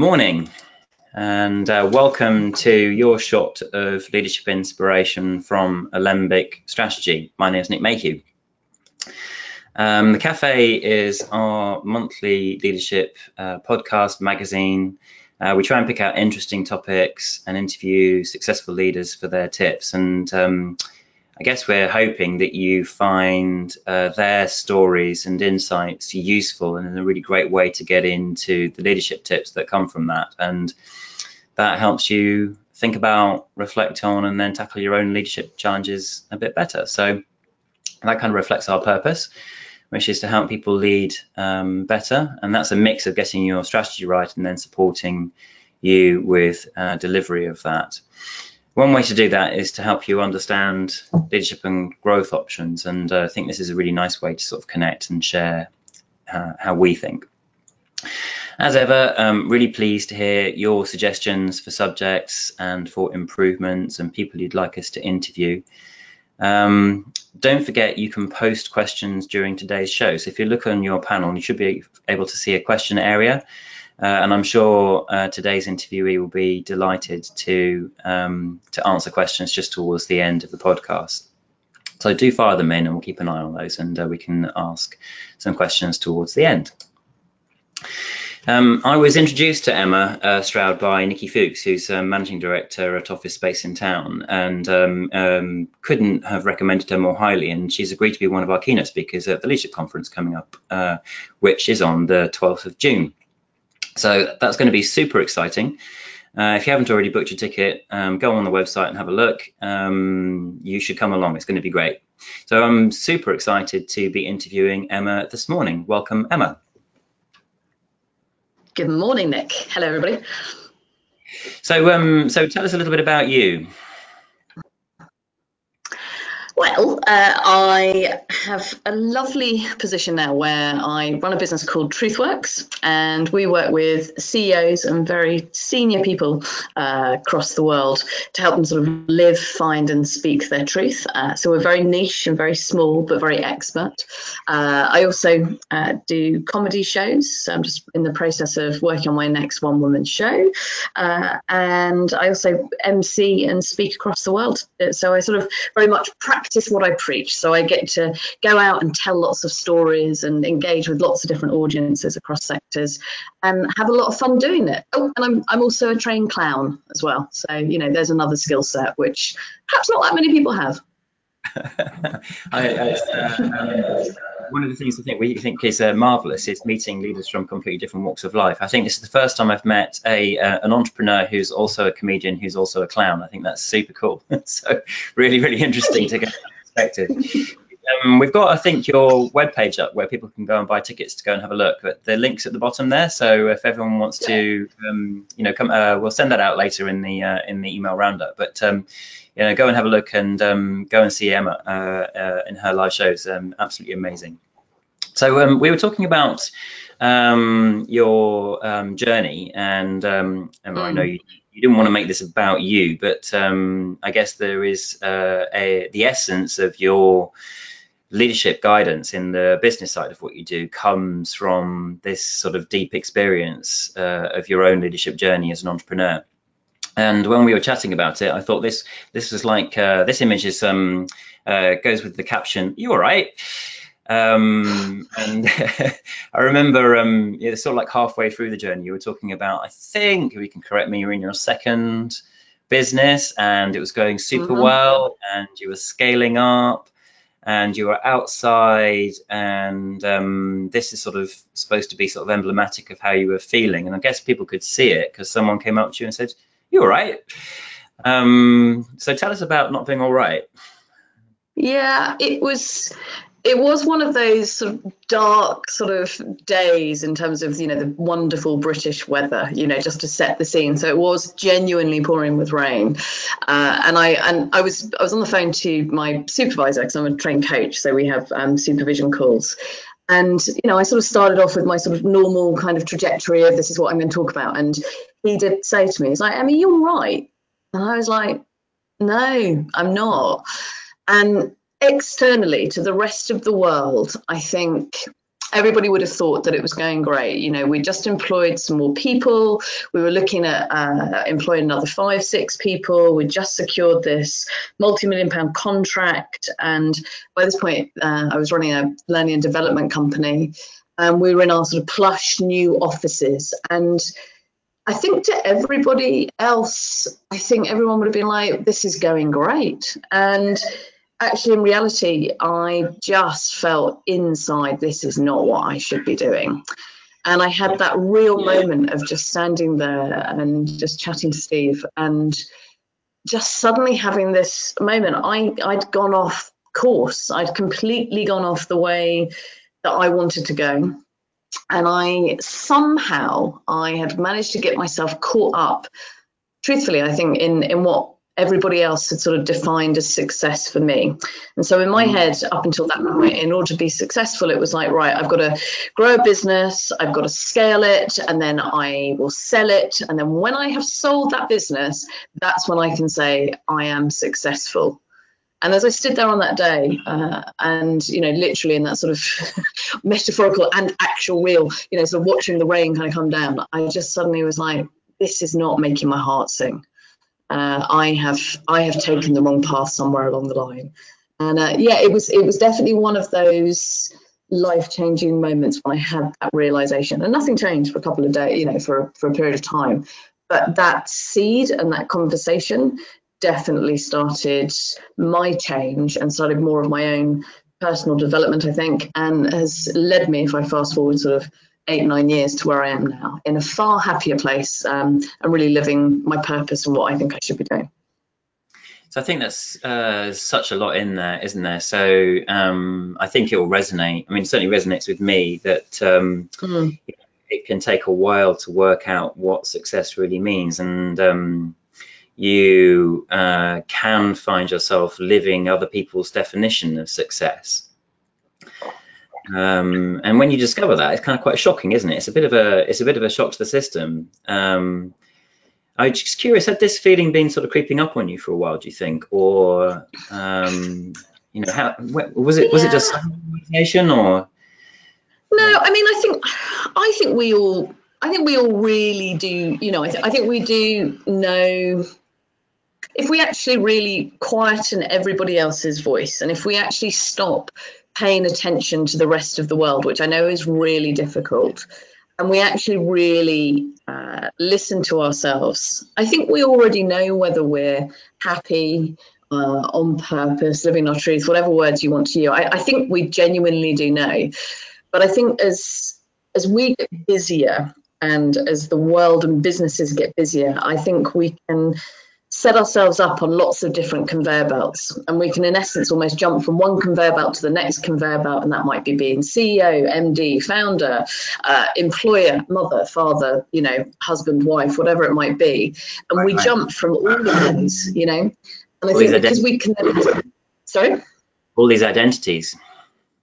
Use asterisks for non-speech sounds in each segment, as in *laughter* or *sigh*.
Morning, and uh, welcome to your shot of leadership inspiration from Alembic Strategy. My name is Nick Mayhew. Um, the Cafe is our monthly leadership uh, podcast magazine. Uh, we try and pick out interesting topics and interview successful leaders for their tips. And um, I guess we're hoping that you find uh, their stories and insights useful and a really great way to get into the leadership tips that come from that. And that helps you think about, reflect on, and then tackle your own leadership challenges a bit better. So that kind of reflects our purpose, which is to help people lead um, better. And that's a mix of getting your strategy right and then supporting you with uh, delivery of that. One way to do that is to help you understand leadership and growth options. And uh, I think this is a really nice way to sort of connect and share uh, how we think. As ever, um, really pleased to hear your suggestions for subjects and for improvements and people you'd like us to interview. Um, don't forget you can post questions during today's show. So if you look on your panel, you should be able to see a question area. Uh, and I'm sure uh, today's interviewee will be delighted to um, to answer questions just towards the end of the podcast. So do fire them in, and we'll keep an eye on those, and uh, we can ask some questions towards the end. Um, I was introduced to Emma uh, Stroud by Nikki Fuchs, who's a managing director at Office Space in Town, and um, um, couldn't have recommended her more highly. And she's agreed to be one of our keynote speakers at the Leadership Conference coming up, uh, which is on the 12th of June. So that's going to be super exciting. Uh, if you haven't already booked your ticket, um, go on the website and have a look. Um, you should come along. It's going to be great. So I'm super excited to be interviewing Emma this morning. Welcome, Emma. Good morning, Nick. Hello, everybody. So, um, so tell us a little bit about you. Well, uh, I have a lovely position now where I run a business called TruthWorks, and we work with CEOs and very senior people uh, across the world to help them sort of live, find, and speak their truth. Uh, so we're very niche and very small, but very expert. Uh, I also uh, do comedy shows. So I'm just in the process of working on my next one woman show. Uh, and I also MC and speak across the world. So I sort of very much practice practice what I preach. So I get to go out and tell lots of stories and engage with lots of different audiences across sectors and have a lot of fun doing it. Oh, and I'm, I'm also a trained clown as well. So, you know, there's another skill set which perhaps not that many people have. *laughs* I, I, uh, one of the things I think we think is uh, marvelous is meeting leaders from completely different walks of life. I think this is the first time I've met a uh, an entrepreneur who's also a comedian who's also a clown. I think that's super cool. *laughs* so really, really interesting to get that perspective. Um, we've got, I think, your webpage up where people can go and buy tickets to go and have a look. But the link's at the bottom there, so if everyone wants to, um, you know, come, uh, we'll send that out later in the uh, in the email roundup. But um, you know, go and have a look and um, go and see Emma uh, uh, in her live shows. Um, absolutely amazing. So um, we were talking about um, your um, journey, and um, Emma, mm. I know mm. you, you, didn't want to make this about you, but um, I guess there is uh, a, the essence of your leadership guidance in the business side of what you do comes from this sort of deep experience uh, of your own leadership journey as an entrepreneur. And when we were chatting about it, I thought this this was like uh, this image is um uh, goes with the caption. You all right? Um, and *laughs* I remember um, yeah, sort of like halfway through the journey, you were talking about. I think we can correct me. You're in your second business, and it was going super mm-hmm. well, and you were scaling up, and you were outside, and um, this is sort of supposed to be sort of emblematic of how you were feeling. And I guess people could see it because someone came up to you and said, you all right? Um, so tell us about not being all right. Yeah, it was it was one of those sort of dark sort of days in terms of you know the wonderful British weather, you know, just to set the scene. So it was genuinely pouring with rain, uh, and I and I was I was on the phone to my supervisor because I'm a trained coach, so we have um, supervision calls. And you know, I sort of started off with my sort of normal kind of trajectory of this is what I'm going to talk about, and he did say to me, he's like, Emmy, you're right. And I was like, no, I'm not. And externally to the rest of the world, I think everybody would have thought that it was going great. You know, we just employed some more people. We were looking at uh, employing another five, six people. We just secured this multi-million pound contract, and by this point, uh, I was running a learning and development company, and we were in our sort of plush new offices and I think to everybody else, I think everyone would have been like, this is going great. And actually, in reality, I just felt inside, this is not what I should be doing. And I had that real moment of just standing there and just chatting to Steve and just suddenly having this moment. I, I'd gone off course, I'd completely gone off the way that I wanted to go and I somehow I had managed to get myself caught up. Truthfully, I think in in what everybody else had sort of defined as success for me. And so in my mm. head, up until that point, in order to be successful, it was like, right, I've got to grow a business, I've got to scale it, and then I will sell it. And then when I have sold that business, that's when I can say I am successful. And as I stood there on that day, uh, and you know, literally in that sort of *laughs* metaphorical and actual real, you know, sort of watching the rain kind of come down, I just suddenly was like, this is not making my heart sing. Uh, I have I have taken the wrong path somewhere along the line, and uh, yeah, it was it was definitely one of those life changing moments when I had that realization. And nothing changed for a couple of days, you know, for for a period of time, but that seed and that conversation definitely started my change and started more of my own personal development, I think, and has led me, if I fast forward sort of eight, nine years to where I am now, in a far happier place um, and really living my purpose and what I think I should be doing. So I think that's uh, such a lot in there, isn't there? So um, I think it will resonate. I mean, it certainly resonates with me that um, mm. it can take a while to work out what success really means, and um, you uh, can find yourself living other people's definition of success. Um, and when you discover that, it's kind of quite shocking, isn't it? It's a bit of a it's a bit of a shock to the system. Um, I'm just curious, had this feeling been sort of creeping up on you for a while? Do you think, or um, you know, how was it? Was yeah. it just imagination, or? No, I mean, I think I think we all I think we all really do. You know, I, th- I think we do know if we actually really quieten everybody else's voice and if we actually stop paying attention to the rest of the world, which I know is really difficult, and we actually really uh, listen to ourselves, I think we already know whether we're happy, uh, on purpose, living our truth, whatever words you want to use. I, I think we genuinely do know. But I think as as we get busier and as the world and businesses get busier, I think we can set ourselves up on lots of different conveyor belts. And we can in essence almost jump from one conveyor belt to the next conveyor belt. And that might be being ceo md founder uh, employer mother father you know husband wife whatever it might be. And right, we right. jump from all of those you know? And i all think because we can sorry? All these identities.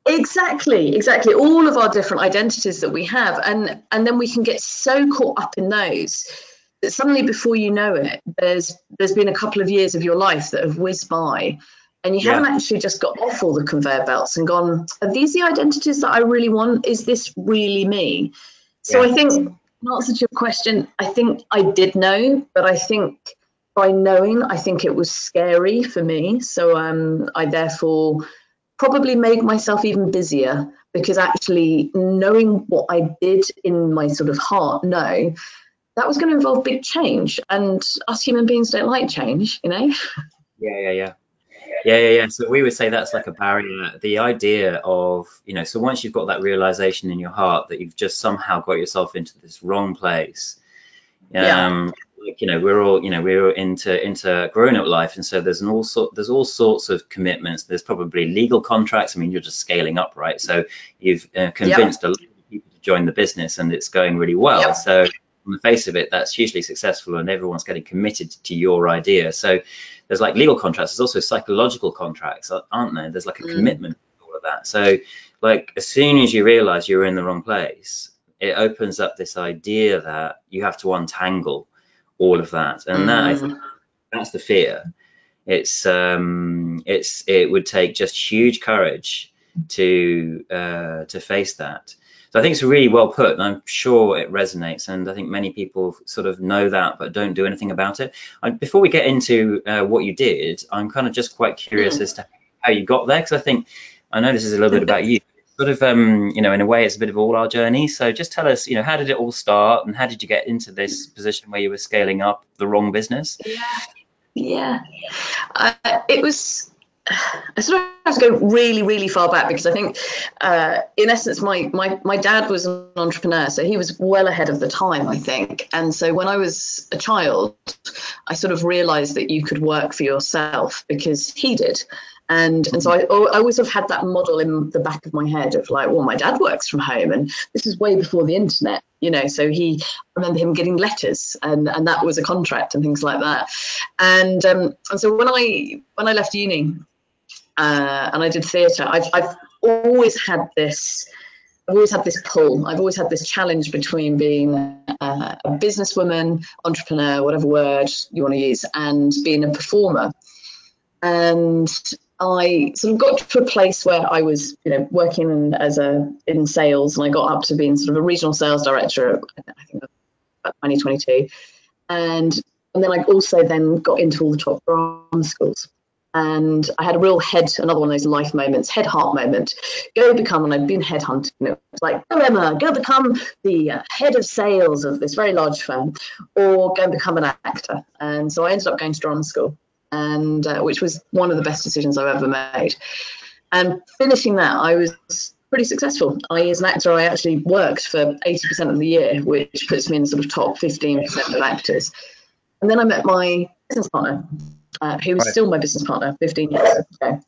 Exactly exactly. All of our different identities that we have. And and then we can get so caught up in those suddenly before you know it there's there's been a couple of years of your life that have whizzed by and you yeah. haven't actually just got off all the conveyor belts and gone are these the identities that i really want is this really me so yeah. i think in answer to your question i think i did know but i think by knowing i think it was scary for me so um, i therefore probably made myself even busier because actually knowing what i did in my sort of heart know that was going to involve big change, and us human beings don't like change, you know. Yeah, yeah, yeah. Yeah, yeah, yeah. So we would say that's like a barrier. The idea of, you know, so once you've got that realization in your heart that you've just somehow got yourself into this wrong place, um, yeah. like, you know, we're all, you know, we're into into grown-up life, and so there's an all sort, there's all sorts of commitments. There's probably legal contracts. I mean, you're just scaling up, right? So you've uh, convinced a lot of people to join the business, and it's going really well. So on the face of it, that's hugely successful and everyone's getting committed to your idea. So there's like legal contracts, there's also psychological contracts, aren't there? There's like a mm. commitment to all of that. So like as soon as you realize you're in the wrong place, it opens up this idea that you have to untangle all of that. And mm. that I think that's the fear. It's um it's it would take just huge courage to uh to face that So I think it's really well put, and I'm sure it resonates. And I think many people sort of know that, but don't do anything about it. And before we get into uh, what you did, I'm kind of just quite curious mm. as to how you got there, because I think I know this is a little bit about you. Sort of, um, you know, in a way, it's a bit of all our journey. So just tell us, you know, how did it all start, and how did you get into this position where you were scaling up the wrong business? Yeah, yeah, uh, it was I sort of have to go really, really far back because I think, uh, in essence, my, my my dad was an entrepreneur, so he was well ahead of the time, I think. And so when I was a child, I sort of realised that you could work for yourself because he did. And and so I, I always have had that model in the back of my head of like, well, my dad works from home, and this is way before the internet, you know. So he I remember him getting letters, and and that was a contract and things like that. And um, and so when I when I left uni, uh, and I did theatre. I've, I've always had this. I've always had this pull. I've always had this challenge between being uh, a businesswoman, entrepreneur, whatever word you want to use, and being a performer. And I sort of got to a place where I was, you know, working as a in sales, and I got up to being sort of a regional sales director. I think about 2022, and and then I also then got into all the top drama schools and I had a real head, another one of those life moments, head heart moment. Go become, and I'd been headhunted. You know, it's like, go Emma, go become the uh, head of sales of this very large firm, or go and become an actor. And so I ended up going to drama school, and uh, which was one of the best decisions I've ever made. And finishing that, I was pretty successful. I, as an actor, I actually worked for 80% of the year, which puts me in sort of top 15% of actors. And then I met my business partner, uh, who is right. still my business partner 15 years ago.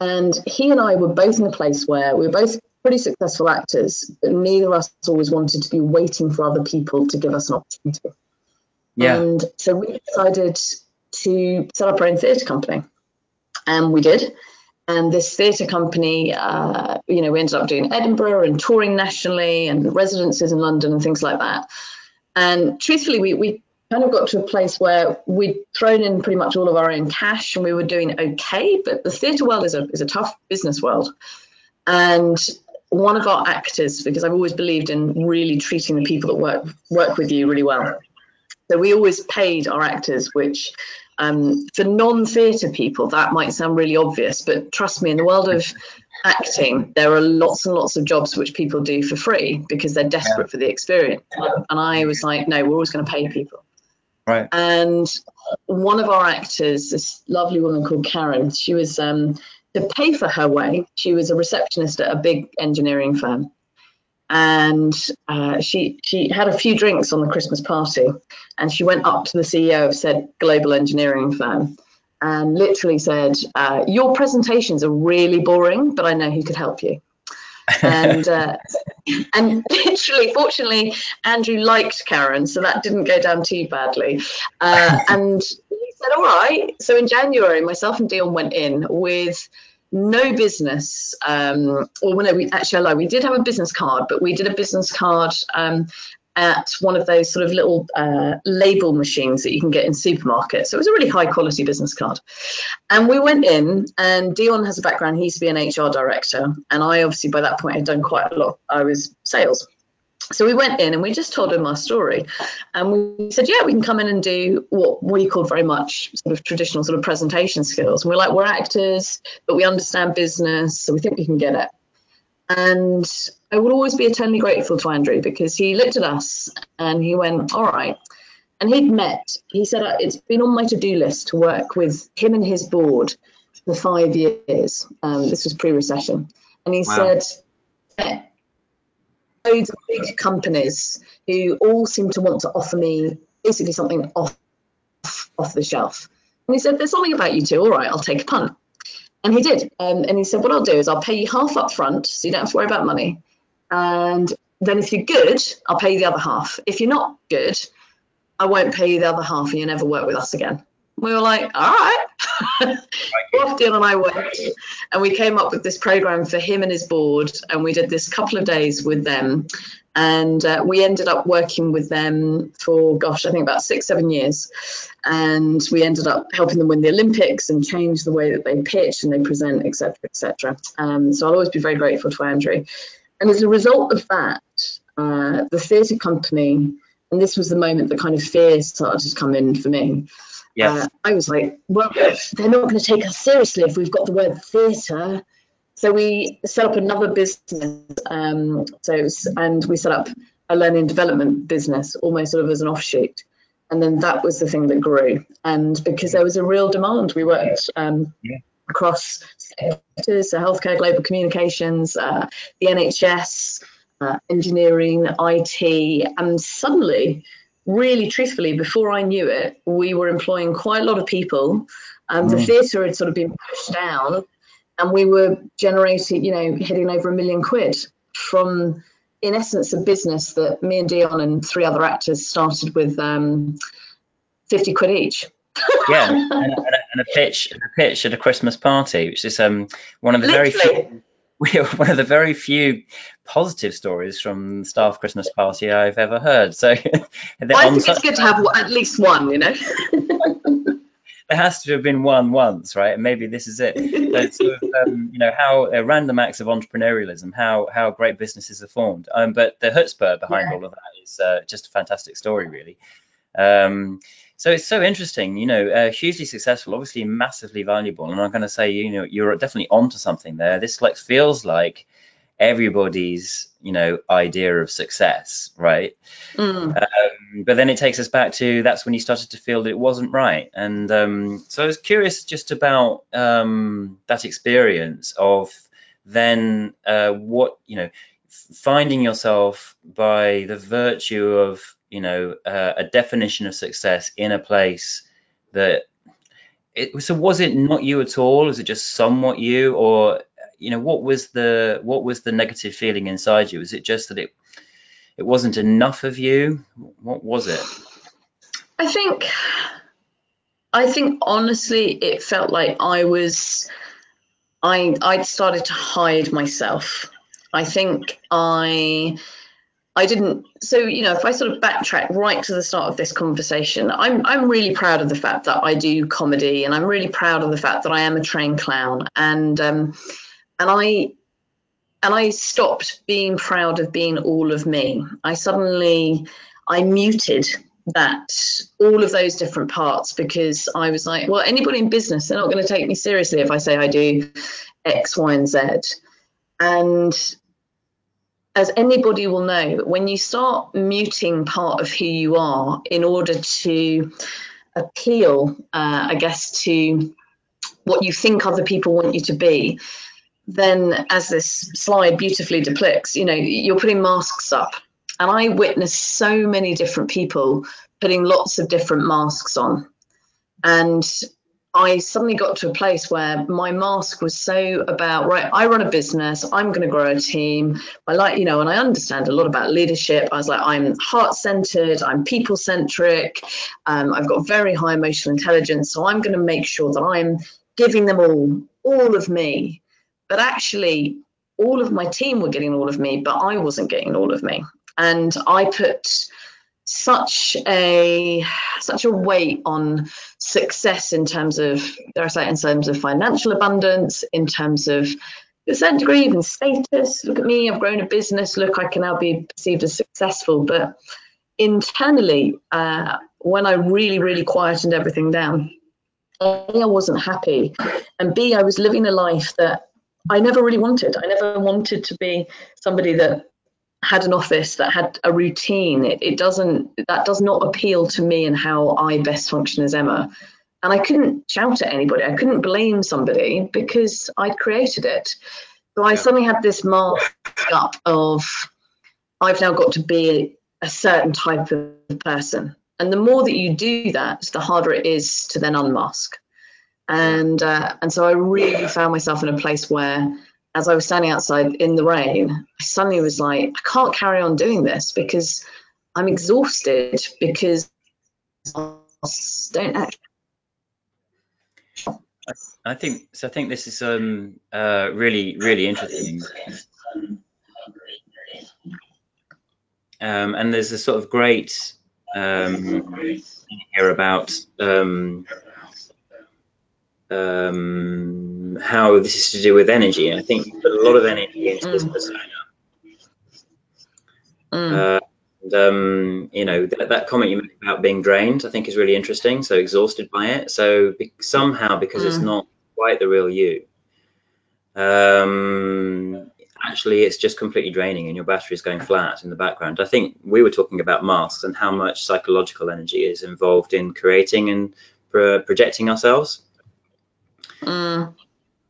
And he and I were both in a place where we were both pretty successful actors, but neither of us always wanted to be waiting for other people to give us an opportunity. Yeah. And so we decided to set up our own theatre company. And we did. And this theatre company, uh, you know, we ended up doing Edinburgh and touring nationally and residences in London and things like that. And truthfully, we, we kind of got to a place where we'd thrown in pretty much all of our own cash and we were doing okay. But the theatre world is a, is a tough business world. And one of our actors, because I've always believed in really treating the people that work work with you really well. So we always paid our actors, which um, for non-theatre people that might sound really obvious, but trust me, in the world of acting, there are lots and lots of jobs which people do for free because they're desperate for the experience. And I was like, no, we're always going to pay people. Right. And one of our actors, this lovely woman called Karen, she was um, to pay for her way. She was a receptionist at a big engineering firm, and uh, she she had a few drinks on the Christmas party, and she went up to the CEO of said global engineering firm, and literally said, uh, "Your presentations are really boring, but I know who could help you." And uh, and *laughs* literally, fortunately, Andrew liked Karen, so that didn't go down too badly. Uh, *laughs* and he said, "All right." So in January, myself and Dion went in with no business. Um, or no, we actually, I lie. We did have a business card, but we did a business card um, at one of those sort of little uh, label machines that you can get in supermarkets. So it was a really high quality business card. And we went in, and Dion has a background, he used to be an HR director. And I obviously, by that point, had done quite a lot. I was sales. So we went in and we just told him our story. And we said, yeah, we can come in and do what we called very much sort of traditional sort of presentation skills. And we're like, we're actors, but we understand business, so we think we can get it. And I will always be eternally grateful to Andrew because he looked at us and he went, All right. And he'd met, he said, uh, It's been on my to do list to work with him and his board for five years. Um, this was pre recession. And he wow. said, Loads of big companies who all seem to want to offer me basically something off, off the shelf. And he said, There's something about you two. All right, I'll take a punt. And he did. Um, and he said, What I'll do is I'll pay you half up front so you don't have to worry about money. And then if you're good, I'll pay you the other half. If you're not good, I won't pay you the other half and you never work with us again. We were like, all right. *laughs* Dion and I went and we came up with this program for him and his board. And we did this couple of days with them. And uh, we ended up working with them for, gosh, I think about six, seven years. And we ended up helping them win the Olympics and change the way that they pitch and they present, etc., etc. Um, so I'll always be very grateful to Andrew. And as a result of that, uh, the theatre company, and this was the moment that kind of fear started to come in for me. Yeah. Uh, I was like, well, they're not going to take us seriously if we've got the word theatre. So we set up another business. Um, so was, and we set up a learning development business, almost sort of as an offshoot. And then that was the thing that grew. And because there was a real demand, we worked um, yeah. Across sectors, so healthcare, global communications, uh, the NHS, uh, engineering, IT, and suddenly, really truthfully, before I knew it, we were employing quite a lot of people. And mm. the theatre had sort of been pushed down, and we were generating, you know, hitting over a million quid from, in essence, a business that me and Dion and three other actors started with um, 50 quid each. yeah, *laughs* and a, and a, pitch, a pitch at a Christmas party, which is um, one of the Literally. very few *laughs* we are one of the very few positive stories from staff Christmas party I've ever heard. So *laughs* I think it's good to have at least one, you know. *laughs* there has to have been one once, right? And maybe this is it. sort of, um, you know, how uh, random acts of entrepreneurialism, how how great businesses are formed. Um, but the chutzpah behind yeah. all of that is uh, just a fantastic story, really. Um, so it's so interesting, you know, uh, hugely successful, obviously massively valuable. And I'm going to say, you know, you're definitely onto something there. This like feels like everybody's, you know, idea of success, right? Mm. Um, but then it takes us back to that's when you started to feel that it wasn't right. And um, so I was curious just about um, that experience of then uh, what, you know, finding yourself by the virtue of you know uh, a definition of success in a place that it so was it not you at all? Is it just somewhat you? Or you know what was the what was the negative feeling inside you? Was it just that it it wasn't enough of you? What was it? I think i think honestly it felt like i was i i'd started to hide myself. I think i I didn't. So you know, if I sort of backtrack right to the start of this conversation, I'm I'm really proud of the fact that I do comedy, and I'm really proud of the fact that I am a trained clown, and um, and I and I stopped being proud of being all of me. I suddenly I muted that all of those different parts because I was like, well, anybody in business, they're not going to take me seriously if I say I do X, Y, and Z. And as anybody will know, when you start muting part of who you are in order to appeal, uh, I guess, to what you think other people want you to be, then as this slide beautifully depicts, you know, you're putting masks up. And I witnessed so many different people putting lots of different masks on. And I suddenly got to a place where my mask was so about right. I run a business. I'm going to grow a team. I like you know, and I understand a lot about leadership. I was like, I'm heart centered. I'm people centric. Um, I've got very high emotional intelligence, so I'm going to make sure that I'm giving them all all of me. But actually, all of my team were getting all of me, but I wasn't getting all of me. And I put such a such a weight on success in terms of there are in terms of financial abundance, in terms of a certain degree even status. Look at me, I've grown a business. Look, I can now be perceived as successful. But internally, uh, when I really, really quietened everything down, A, I wasn't happy, and B, I was living a life that I never really wanted. I never wanted to be somebody that had an office that had a routine it, it doesn't that does not appeal to me and how i best function as emma. And i couldn't shout at anybody. I couldn't blame somebody because i'd created it. So i suddenly had this mask up of i've now got to be a certain type of person. And the more that you do that the harder it is to then unmask. And uh, and so i really found myself in a place where as I was standing outside in the rain, I suddenly was like, I can't carry on doing this because I'm exhausted because I don't actually. I think so. I think this is um, uh, really, really interesting. Um, and there's a sort of great um, here about um, um, how this is to do with energy. I think you put a lot of energy into this mm. persona, Mm. Uh, and, um, you know, that, that, comment you made about being drained, I think is really interesting. So exhausted by it. So be, somehow, because mm. it's not quite the real you, um, actually it's just completely draining and your battery is going flat in the background. I think we were talking about masks and how much psychological energy is involved in creating and pro projecting ourselves. Mm.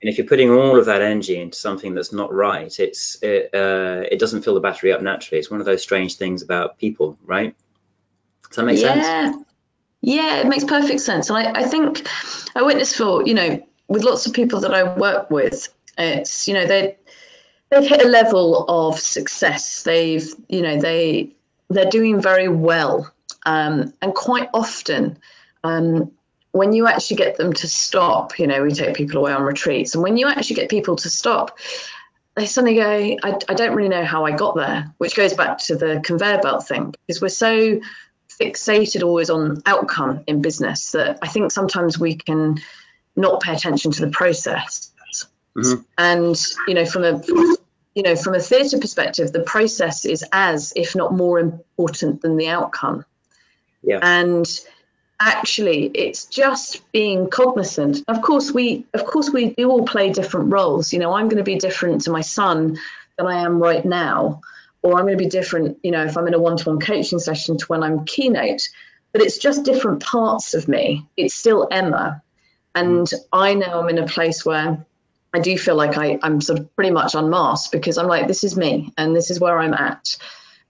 And if you're putting all of that energy into something that's not right, it's it, uh, it doesn't fill the battery up naturally. It's one of those strange things about people, right? Does that make yeah. sense? Yeah, it makes perfect sense. And I, I think I witness for, you know, with lots of people that I work with, it's, you know, they they've hit a level of success. They've, you know, they they're doing very well. Um, and quite often, um, when you actually get them to stop, you know, we take people away on retreats, and when you actually get people to stop, they suddenly go, I, I don't really know how I got there, which goes back to the conveyor belt thing, because we're so fixated always on outcome in business that I think sometimes we can not pay attention to the process. Mm-hmm. And you know, from a you know, from a theatre perspective, the process is as, if not more important than the outcome. Yeah. And actually it's just being cognizant. Of course we of course we do all play different roles. You know i'm going to be different to my son than i am right now or i'm going to be different you know if i'm in a one-to-one coaching session to when i'm keynote but it's just different parts of me. It's still emma. And i know i'm in a place where i do feel like I, i'm sort of pretty much unmasked because i'm like this is me and this is where i'm at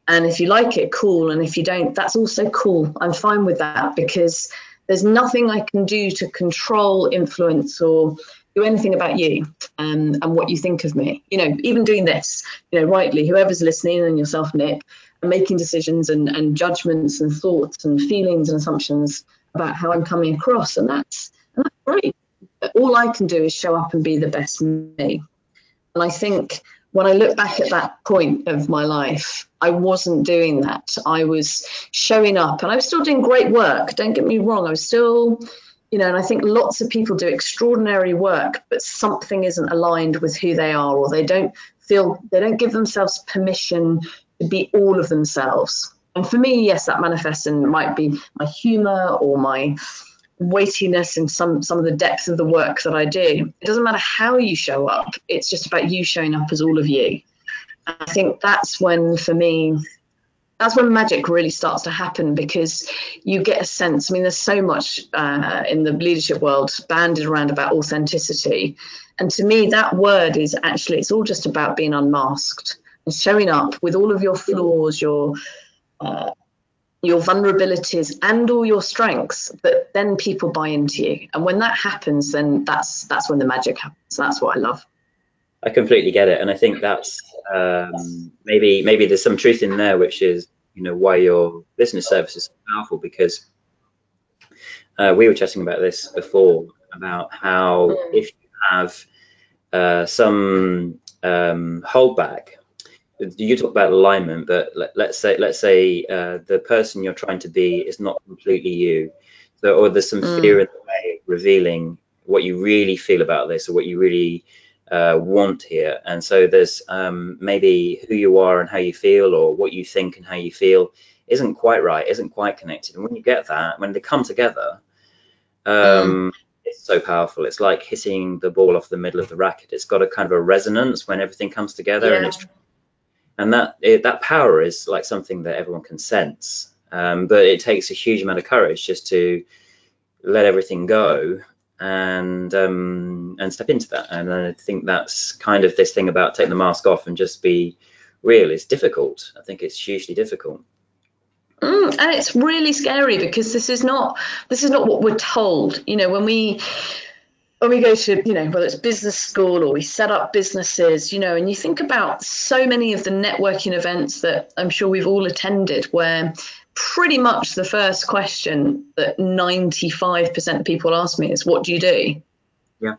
and if you like it, cool. And if you don't, that's also cool. I'm fine with that because there's nothing I can do to control, influence, or do anything about you um, and what you think of me. You know, even doing this, you know, rightly, whoever's listening and yourself, Nick, are making decisions and, and judgments and thoughts and feelings and assumptions about how I'm coming across. And that's, and that's great. All I can do is show up and be the best me. And I think when I look back at that point of my life, I wasn't doing that. I was showing up and I was still doing great work. Don't get me wrong. I was still, you know, and I think lots of people do extraordinary work, but something isn't aligned with who they are or they don't feel, they don't give themselves permission to be all of themselves. And for me, yes, that manifests in might be my humor or my weightiness and some some of the depth of the work that I do. It doesn't matter how you show up. It's just about you showing up as all of you. And I think that's when, for me, that's when magic really starts to happen because you get a sense. I mean, there's so much uh, in the leadership world banded around about authenticity, and to me, that word is actually it's all just about being unmasked and showing up with all of your flaws, your uh, your vulnerabilities and all your strengths but then people buy into you. And when that happens then that's that's when the magic happens. That's what i love. I completely get it. And i think that's um, maybe maybe there's some truth in there which is you know why your business service is so powerful. Because uh, we were chatting about this before about how if you have uh, some um, holdback you talk about alignment, but let, us say let's say uh, the person you're trying to be is not completely you, so or there's some mm. fear in the way revealing what you really feel about this or what you really uh, want here, and so there's um, maybe who you are and how you feel or what you think and how you feel isn't quite right, isn't quite connected, and when you get that, when they come together. Um, mm. It's so powerful. It's like hitting the ball off the middle of the racket. It's got a kind of a resonance when everything comes together, yeah. and it's and that it, that power is like something that everyone can sense. Um, but it takes a huge amount of courage just to let everything go and um, and step into that. And I think that's kind of this thing about taking the mask off and just be real. Is difficult. I think it's hugely difficult. Mm, and it's really scary because this is not this is not what we're told. You know, when we when we go to, you know, whether it's business school or we set up businesses, you know, and you think about so many of the networking events that I'm sure we've all attended where pretty much the first question that 95% of people ask me is, what do you do? Yeah.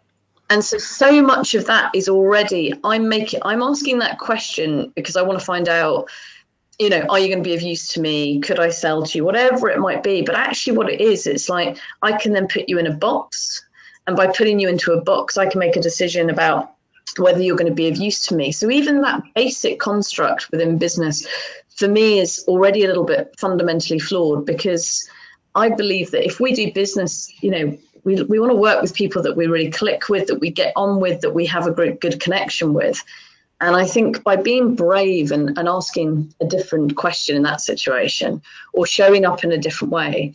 And so, so much of that is already, I'm making, I'm asking that question because I want to find out, you know, are you going to be of use to me? Could I sell to you? Whatever it might be. But actually, what it is, it's like I can then put you in a box and by putting you into a box, I can make a decision about whether you're going to be of use to me. So even that basic construct within business for me is already a little bit fundamentally flawed because I believe that if we do business, you know, we, we want to work with people that we really click with, that we get on with, that we have a great, good connection with. And I think by being brave and, and asking a different question in that situation or showing up in a different way,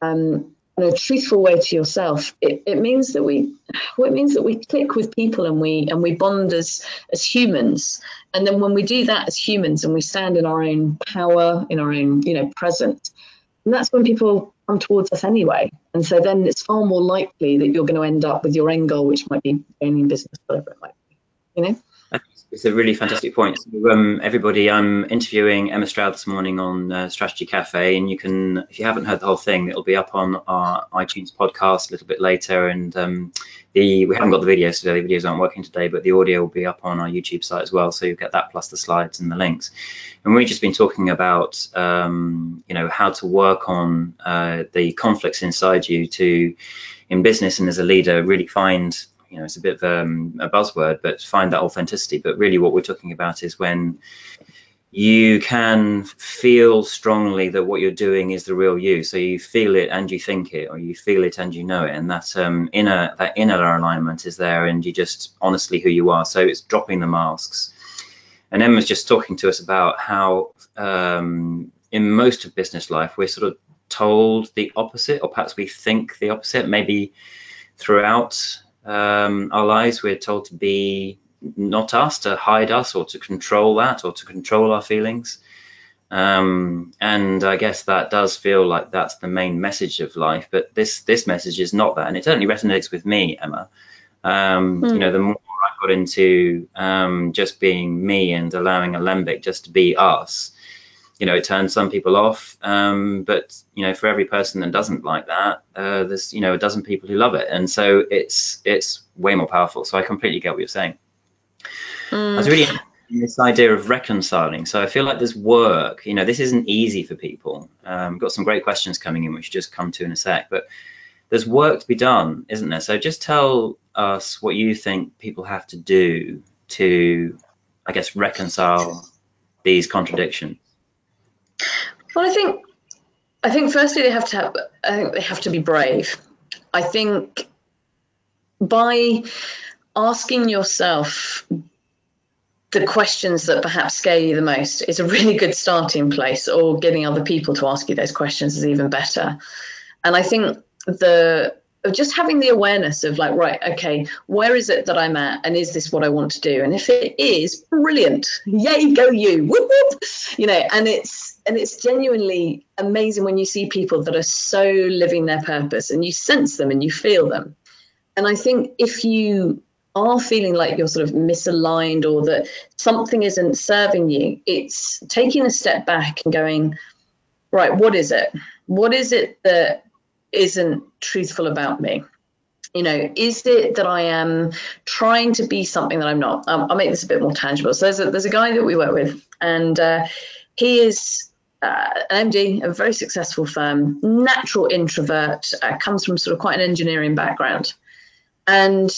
um, a truthful way to yourself, it, it means that we well, it means that we click with people and we and we bond as as humans. And then when we do that as humans and we stand in our own power, in our own, you know, presence, and that's when people come towards us anyway. And so then it's far more likely that you're going to end up with your end goal, which might be owning business, whatever it might be. You know? It's a really fantastic point. So, um, everybody, I'm interviewing Emma Stroud this morning on uh, Strategy Cafe, and you can, if you haven't heard the whole thing, it'll be up on our iTunes podcast a little bit later. And um, the we haven't got the videos today; the videos aren't working today, but the audio will be up on our YouTube site as well. So you get that plus the slides and the links. And we've just been talking about, um, you know, how to work on uh, the conflicts inside you to, in business and as a leader, really find you know, it's a bit of um, a buzzword, but find that authenticity. But really, what we're talking about is when you can feel strongly that what you're doing is the real you. So you feel it and you think it, or you feel it and you know it, and that um, inner that inner alignment is there, and you just honestly who you are. So it's dropping the masks. And Emma's just talking to us about how um, in most of business life we're sort of told the opposite, or perhaps we think the opposite. Maybe throughout um, our lives, we're told to be not us, to hide us, or to control that, or to control our feelings. Um, and I guess that does feel like that's the main message of life. But this this message is not that, and it certainly resonates with me, Emma. Um, mm. You hmm. know, the more I got into um, just being me and allowing Alembic just to be us, you know, it turns some people off. Um, but you know, for every person that doesn't like that, uh, there's you know a dozen people who love it, and so it's it's way more powerful. So I completely get what you're saying. Mm. I was really this idea of reconciling. So I feel like there's work. You know, this isn't easy for people. Um, got some great questions coming in, which just come to in a sec, but there's work to be done, isn't there? So just tell us what you think people have to do to, I guess, reconcile these contradictions. Well, I think I think firstly they have to have, I think they have to be brave. I think by asking yourself the questions that perhaps scare you the most is a really good starting place, or getting other people to ask you those questions is even better. And I think the just having the awareness of like right okay where is it that i'm at and is this what i want to do and if it is brilliant yay go you whoop, whoop. you know and it's and it's genuinely amazing when you see people that are so living their purpose and you sense them and you feel them and i think if you are feeling like you're sort of misaligned or that something isn't serving you it's taking a step back and going right what is it what is it that isn't truthful about me? You know, is it that I am trying to be something that I'm not? Um, I'll make this a bit more tangible. So there's a, there's a guy that we work with, and uh, he is uh, an MD, a very successful firm, natural introvert, uh, comes from sort of quite an engineering background. And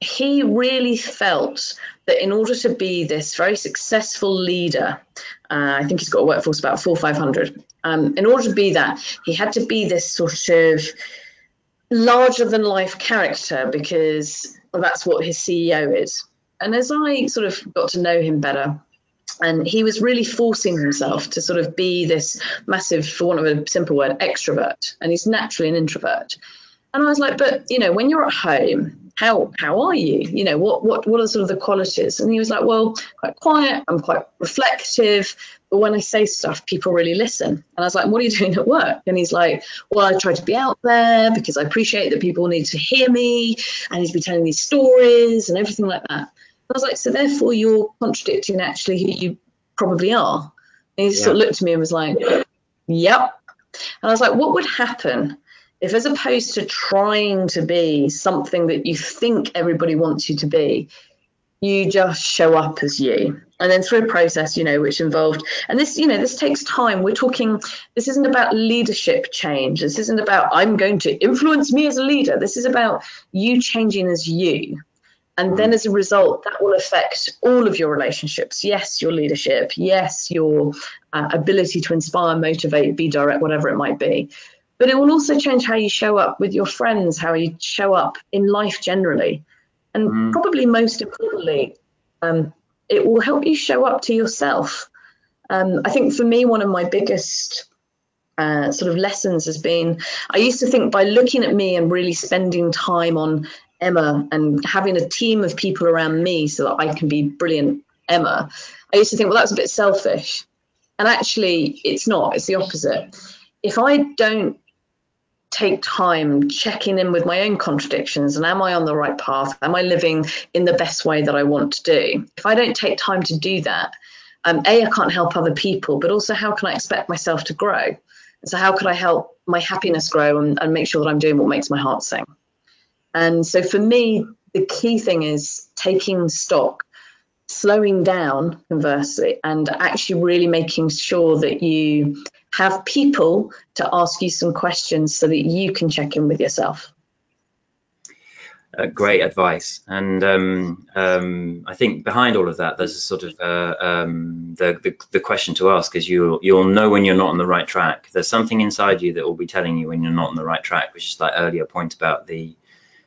he really felt that in order to be this very successful leader, uh, I think he's got a workforce about four, 500. Um, in order to be that, he had to be this sort of larger than life character because that's what his CEO is. And as I sort of got to know him better, and he was really forcing himself to sort of be this massive, for want of a simple word, extrovert. And he's naturally an introvert. And I was like, but you know, when you're at home, how how are you? You know, what what what are sort of the qualities? And he was like, well, quite quiet. I'm quite reflective. But when I say stuff, people really listen. And I was like, what are you *laughs* doing at work? And he's like, well, I try to be out there because I appreciate that people need to hear me. Need to be telling these stories and everything like that. I was like, so therefore you're contradicting actually who you probably are. And he yeah. sort of looked at me and was like, yep. And I was like, what would happen if as opposed to trying to be something that you think everybody wants you to be, you just show up as you and then through a process you know which involved and this you know this takes time we're talking this isn't about leadership change this isn't about i'm going to influence me as a leader this is about you changing as you And then as a result, that will affect all of your relationships. Yes, your leadership. Yes, your uh, ability to inspire, motivate, be direct, whatever it might be. But it will also change how you show up with your friends, how you show up in life generally. And mm. probably most importantly, um, it will help you show up to yourself. Um, I think for me, one of my biggest uh, sort of lessons has been I used to think by looking at me and really spending time on Emma and having a team of people around me so that I can be brilliant Emma, I used to think, well, that's a bit selfish. And actually, it's not, it's the opposite. If I don't take time checking in with my own contradictions and am I on the right path? Am I living in the best way that I want to do? If I don't take time to do that, um, A, I can't help other people, but also how can I expect myself to grow? So, how can I help my happiness grow and, and make sure that I'm doing what makes my heart sing? And so, for me, the key thing is taking stock, slowing down, conversely, and actually really making sure that you have people to ask you some questions so that you can check in with yourself. Uh, great advice. And um, um, I think behind all of that, there's a sort of uh, um, the, the, the question to ask is you you'll know when you're not on the right track. There's something inside you that will be telling you when you're not on the right track, which is that earlier point about the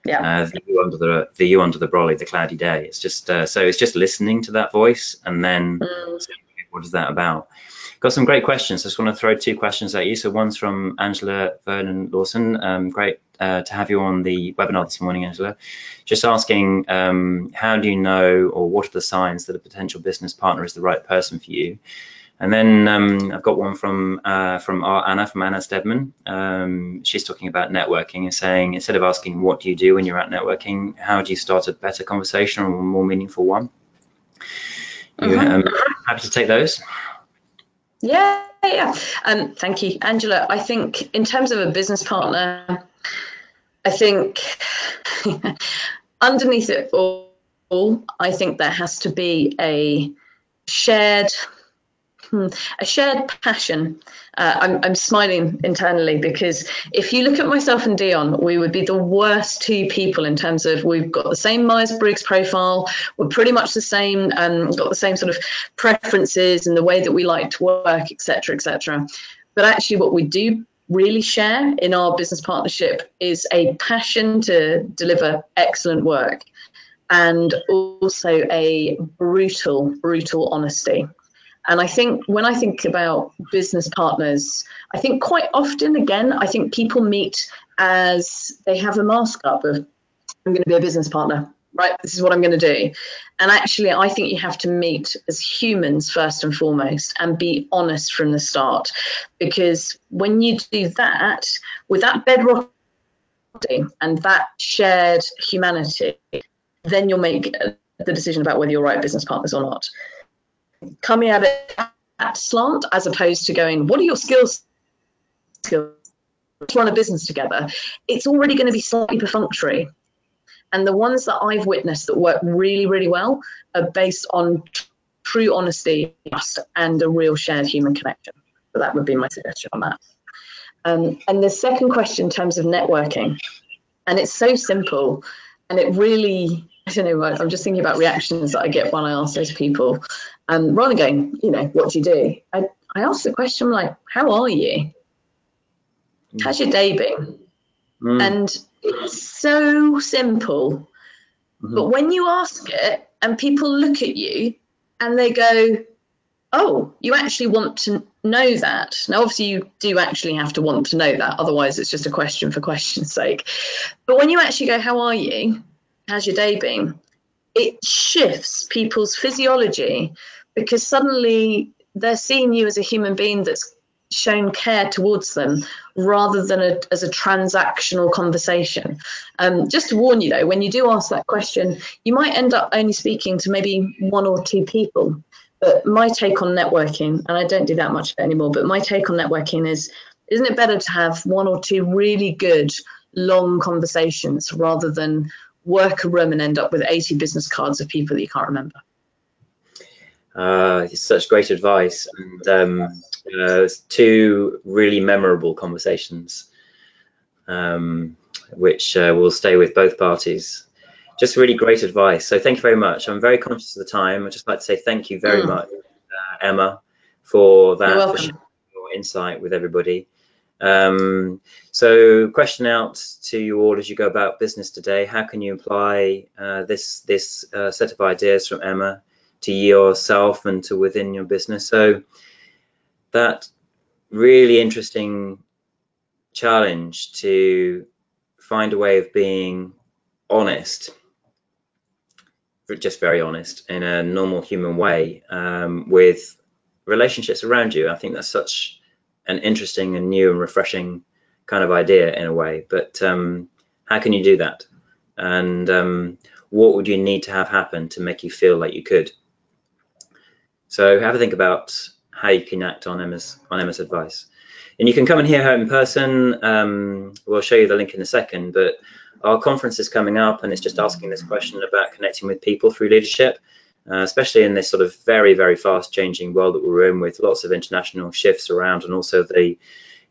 yeah. Uh, the you under the the you under the brolly, the cloudy day. It's just uh, so it's just listening to that voice and then mm. what is that about? Got some great questions. I just want to throw two questions at you. So one's from Angela Vernon Lawson. Um, great uh, to have you on the webinar this morning, Angela. Just asking, um, how do you know or what are the signs that a potential business partner is the right person for you? And then um, I've got one from uh, from our Anna, from Anna Stedman. Um, she's talking about networking and saying, instead of asking what do you do when you're at networking, how do you start a better conversation or a more meaningful one? You, uh-huh. um, happy to take those? Yeah, yeah. Um, thank you, Angela. I think in terms of a business partner, I think *laughs* underneath it all, I think there has to be a shared Hmm. A shared passion. Uh, I'm, I'm, smiling internally because if you look at myself and Dion, we would be the worst two people in terms of we've got the same Myers Briggs profile, we're pretty much the same, um, got the same sort of preferences and the way that we like to work, etc., etc. But actually, what we do really share in our business partnership is a passion to deliver excellent work and also a brutal, brutal honesty. And I think when I think about business partners, I think quite often, again, I think people meet as they have a mask up of, I'm going to be a business partner, right? This is what I'm going to do. And actually, I think you have to meet as humans first and foremost and be honest from the start. Because when you do that, with that bedrock and that shared humanity, then you'll make the decision about whether you're right business partners or not coming at it at slant as opposed to going, what are your skills? Skills to run a business together. It's already going to be slightly perfunctory. And the ones that I've witnessed that work really, really well are based on true honesty, trust, and a real shared human connection. So that would be my suggestion on that. Um, and the second question in terms of networking, and it's so simple, and it really, I don't know, I'm just thinking about reactions that I get when I ask those people. And rather than going, you know, what do you do? I, I ask the question like, how are you? Mm. How's your day been? Mm. And it's so simple. Mm-hmm. But when you ask it and people look at you and they go, oh, you actually want to know that. Now, obviously, you do actually have to want to know that. Otherwise, it's just a question for question's sake. But when you actually go, how are you? How's your day been? It shifts people's physiology because suddenly they're seeing you as a human being that's shown care towards them rather than a, as a transactional conversation. Um, just to warn you though, when you do ask that question, you might end up only speaking to maybe one or two people. But my take on networking, and I don't do that much anymore, but my take on networking is isn't it better to have one or two really good long conversations rather than work a room and end up with 80 business cards of people that you can't remember? Uh, such great advice and um, uh, two really memorable conversations, um, which uh, will stay with both parties. just really great advice. So thank you very much. I'm very conscious of the time. I'd just like to say thank you very mm. much, uh, Emma, for that, for your insight with everybody. Um, so question out to you all as you go about business today, how can you apply uh, this, this uh, set of ideas from Emma to yourself and to within your business? So that really interesting challenge to find a way of being honest just very honest in a normal human way um, with relationships around you. I think that's such an interesting and new and refreshing kind of idea in a way. But um, how can you do that? And um, what would you need to have happen to make you feel like you could? So have a think about how you can act on Emma's on Emma's advice. And you can come and hear her in person. Um, we'll show you the link in a second, but our conference is coming up and it's just asking this question about connecting with people through leadership, uh, especially in this sort of very, very fast changing world that we're in with lots of international shifts around and also the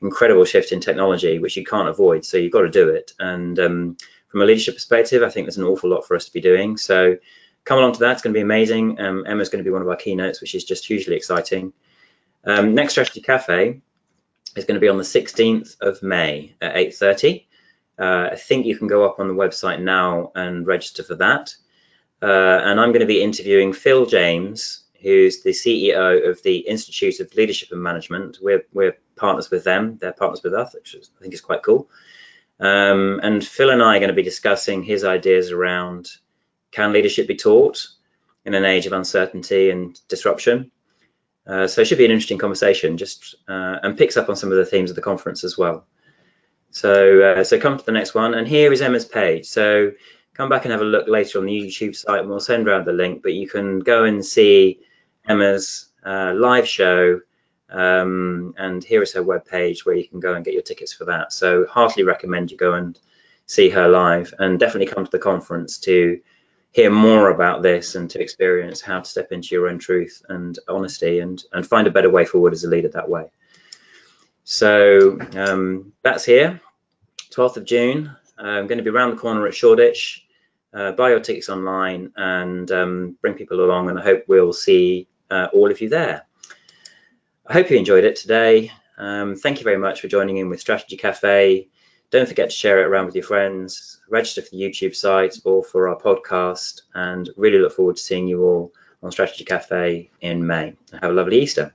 incredible shift in technology, which you can't avoid. So you've got to do it. And um, from a leadership perspective, I think there's an awful lot for us to be doing. So come along to that. It's going to be amazing. Um, Emma's going to be one of our keynotes, which is just hugely exciting. Um, next Strategy Cafe is going to be on the 16th of May at 8.30. Uh, I think you can go up on the website now and register for that. Uh, and I'm going to be interviewing Phil James, who's the CEO of the Institute of Leadership and Management. We're, we're partners with them, they're partners with us, which I think is quite cool. Um, and Phil and I are going to be discussing his ideas around can leadership be taught in an age of uncertainty and disruption? Uh, so it should be an interesting conversation, just uh, and picks up on some of the themes of the conference as well. So, uh, so come to the next one, and here is Emma's page. So come back and have a look later on the YouTube site, and we'll send around the link. But you can go and see Emma's uh, live show, um, and here is her web page where you can go and get your tickets for that. So, heartily recommend you go and see her live, and definitely come to the conference to hear more about this and to experience how to step into your own truth and honesty, and and find a better way forward as a leader that way. So um, that's here, 12th of June. I'm going to be around the corner at Shoreditch. Uh, buy your tickets online and um, bring people along, and I hope we'll see uh, all of you there. I hope you enjoyed it today. Um, thank you very much for joining in with Strategy Cafe. Don't forget to share it around with your friends, register for the YouTube site or for our podcast, and really look forward to seeing you all on Strategy Cafe in May. Have a lovely Easter.